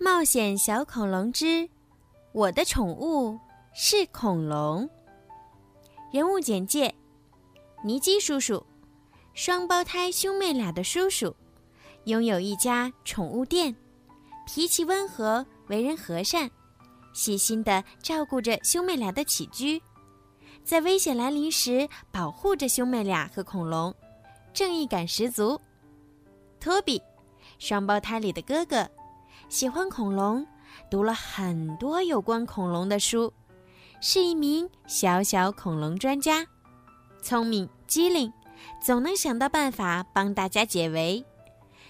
冒险小恐龙之我的宠物是恐龙。人物简介：尼基叔叔，双胞胎兄妹俩的叔叔，拥有一家宠物店，脾气温和，为人和善，细心的照顾着兄妹俩的起居，在危险来临时保护着兄妹俩和恐龙，正义感十足。托比，双胞胎里的哥哥。喜欢恐龙，读了很多有关恐龙的书，是一名小小恐龙专家，聪明机灵，总能想到办法帮大家解围，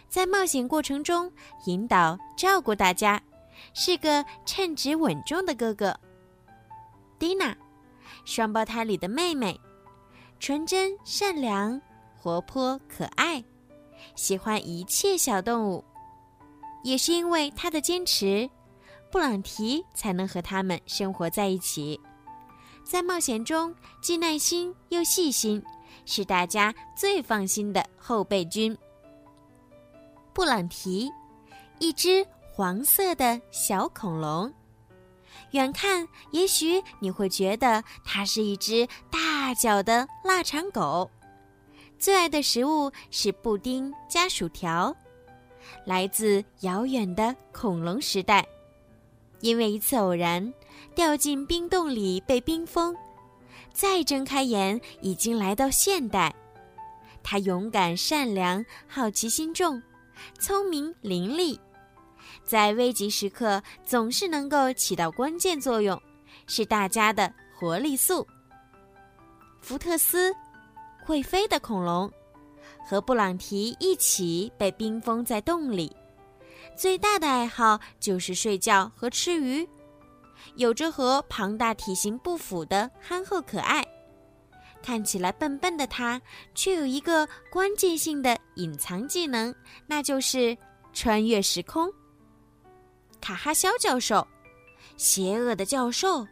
在冒险过程中引导照顾大家，是个称职稳重的哥哥。蒂娜，双胞胎里的妹妹，纯真善良，活泼可爱，喜欢一切小动物。也是因为他的坚持，布朗提才能和他们生活在一起，在冒险中既耐心又细心，是大家最放心的后备军。布朗提，一只黄色的小恐龙，远看也许你会觉得它是一只大脚的腊肠狗，最爱的食物是布丁加薯条。来自遥远的恐龙时代，因为一次偶然掉进冰洞里被冰封，再睁开眼已经来到现代。他勇敢、善良、好奇心重、聪明伶俐，在危急时刻总是能够起到关键作用，是大家的活力素。福特斯，会飞的恐龙。和布朗提一起被冰封在洞里，最大的爱好就是睡觉和吃鱼。有着和庞大体型不符的憨厚可爱，看起来笨笨的他，却有一个关键性的隐藏技能，那就是穿越时空。卡哈肖教授，邪恶的教授，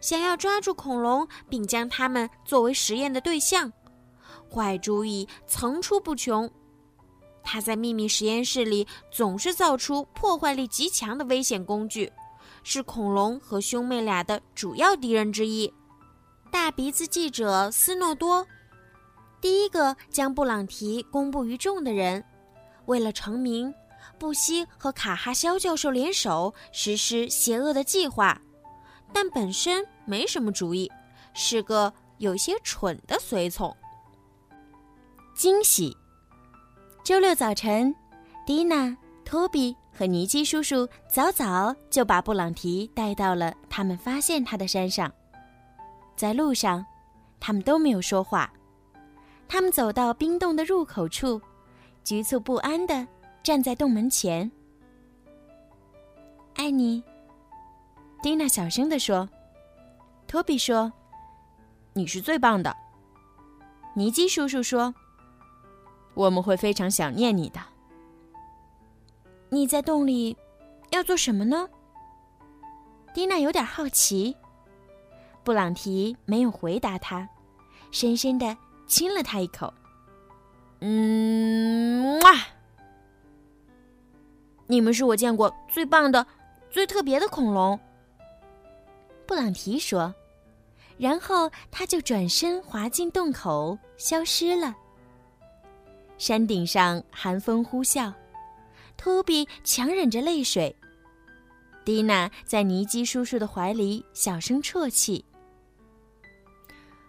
想要抓住恐龙并将它们作为实验的对象。坏主意层出不穷，他在秘密实验室里总是造出破坏力极强的危险工具，是恐龙和兄妹俩的主要敌人之一。大鼻子记者斯诺多，第一个将布朗提公布于众的人，为了成名，不惜和卡哈肖教授联手实施邪恶的计划，但本身没什么主意，是个有些蠢的随从。惊喜！周六早晨，蒂娜、托比和尼基叔叔早早就把布朗提带到了他们发现他的山上。在路上，他们都没有说话。他们走到冰洞的入口处，局促不安的站在洞门前。爱你，蒂娜小声的说。托比说：“你是最棒的。”尼基叔叔说。我们会非常想念你的。你在洞里要做什么呢？蒂娜有点好奇。布朗提没有回答他，深深的亲了他一口。嗯，哇！你们是我见过最棒的、最特别的恐龙。布朗提说，然后他就转身滑进洞口，消失了。山顶上寒风呼啸，托比强忍着泪水。蒂娜在尼基叔叔的怀里小声啜泣。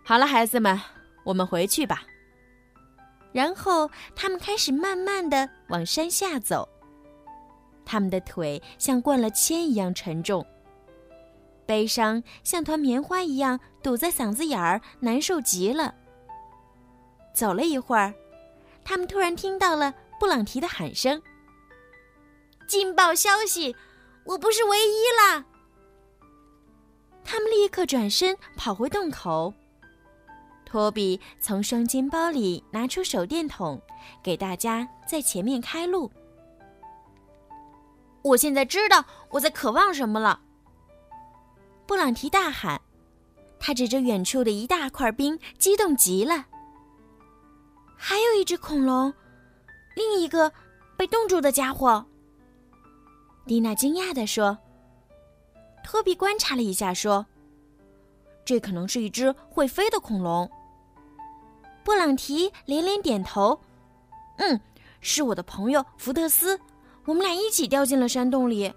好了，孩子们，我们回去吧。然后他们开始慢慢的往山下走。他们的腿像灌了铅一样沉重，悲伤像团棉花一样堵在嗓子眼儿，难受极了。走了一会儿。他们突然听到了布朗提的喊声：“劲爆消息，我不是唯一了！”他们立刻转身跑回洞口。托比从双肩包里拿出手电筒，给大家在前面开路。我现在知道我在渴望什么了！布朗提大喊，他指着远处的一大块冰，激动极了。一只恐龙，另一个被冻住的家伙。蒂娜惊讶地说。托比观察了一下，说：“这可能是一只会飞的恐龙。”布朗提连连点头：“嗯，是我的朋友福特斯，我们俩一起掉进了山洞里，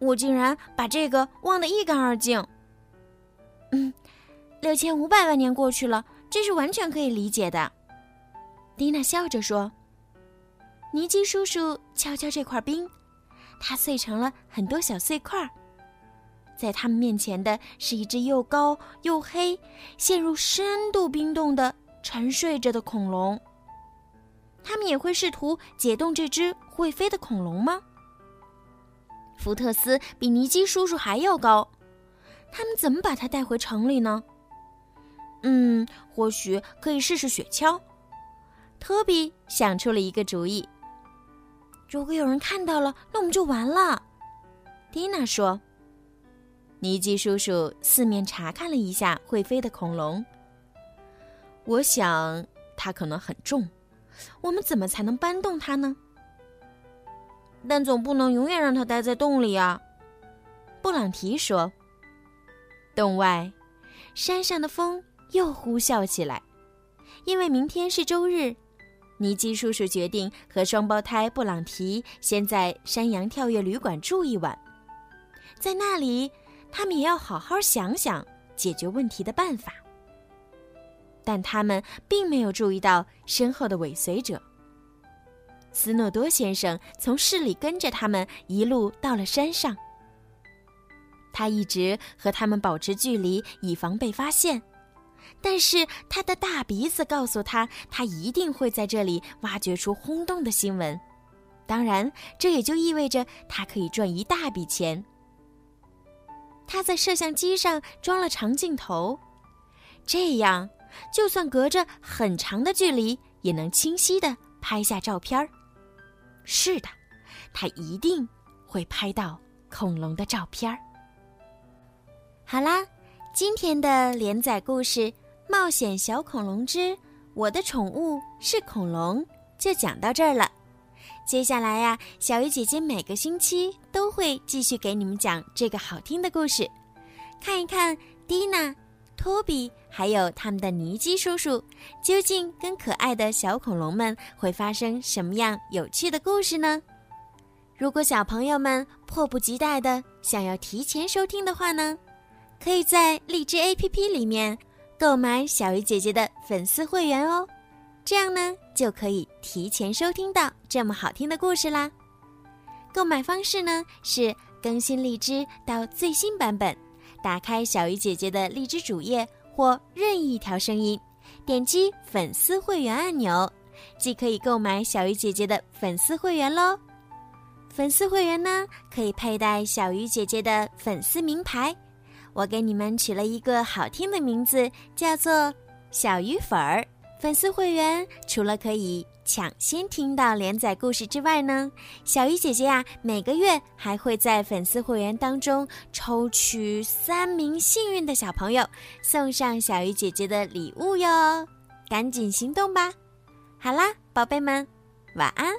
我竟然把这个忘得一干二净。”嗯，六千五百万年过去了，这是完全可以理解的。蒂娜笑着说：“尼基叔叔敲敲这块冰，它碎成了很多小碎块。”在他们面前的是一只又高又黑、陷入深度冰冻的沉睡着的恐龙。他们也会试图解冻这只会飞的恐龙吗？福特斯比尼基叔叔还要高，他们怎么把他带回城里呢？嗯，或许可以试试雪橇。托比想出了一个主意。如果有人看到了，那我们就完了。蒂娜说。尼基叔叔四面查看了一下会飞的恐龙。我想它可能很重，我们怎么才能搬动它呢？但总不能永远让它待在洞里啊！布朗提说。洞外，山上的风又呼啸起来，因为明天是周日，尼基叔叔决定和双胞胎布朗提先在山羊跳跃旅馆住一晚，在那里。他们也要好好想想解决问题的办法，但他们并没有注意到身后的尾随者。斯诺多先生从市里跟着他们一路到了山上，他一直和他们保持距离，以防被发现。但是他的大鼻子告诉他，他一定会在这里挖掘出轰动的新闻。当然，这也就意味着他可以赚一大笔钱。他在摄像机上装了长镜头，这样就算隔着很长的距离，也能清晰的拍下照片儿。是的，他一定会拍到恐龙的照片儿。好啦，今天的连载故事《冒险小恐龙之我的宠物是恐龙》就讲到这儿了。接下来呀，小鱼姐姐每个星期都会继续给你们讲这个好听的故事，看一看蒂娜、托比还有他们的尼基叔叔，究竟跟可爱的小恐龙们会发生什么样有趣的故事呢？如果小朋友们迫不及待的想要提前收听的话呢，可以在荔枝 APP 里面购买小鱼姐姐的粉丝会员哦。这样呢，就可以提前收听到这么好听的故事啦。购买方式呢是更新荔枝到最新版本，打开小鱼姐姐的荔枝主页或任意一条声音，点击粉丝会员按钮，即可以购买小鱼姐姐的粉丝会员喽。粉丝会员呢可以佩戴小鱼姐姐的粉丝名牌，我给你们取了一个好听的名字，叫做小鱼粉儿。粉丝会员除了可以抢先听到连载故事之外呢，小鱼姐姐呀，每个月还会在粉丝会员当中抽取三名幸运的小朋友，送上小鱼姐姐的礼物哟，赶紧行动吧！好啦，宝贝们，晚安。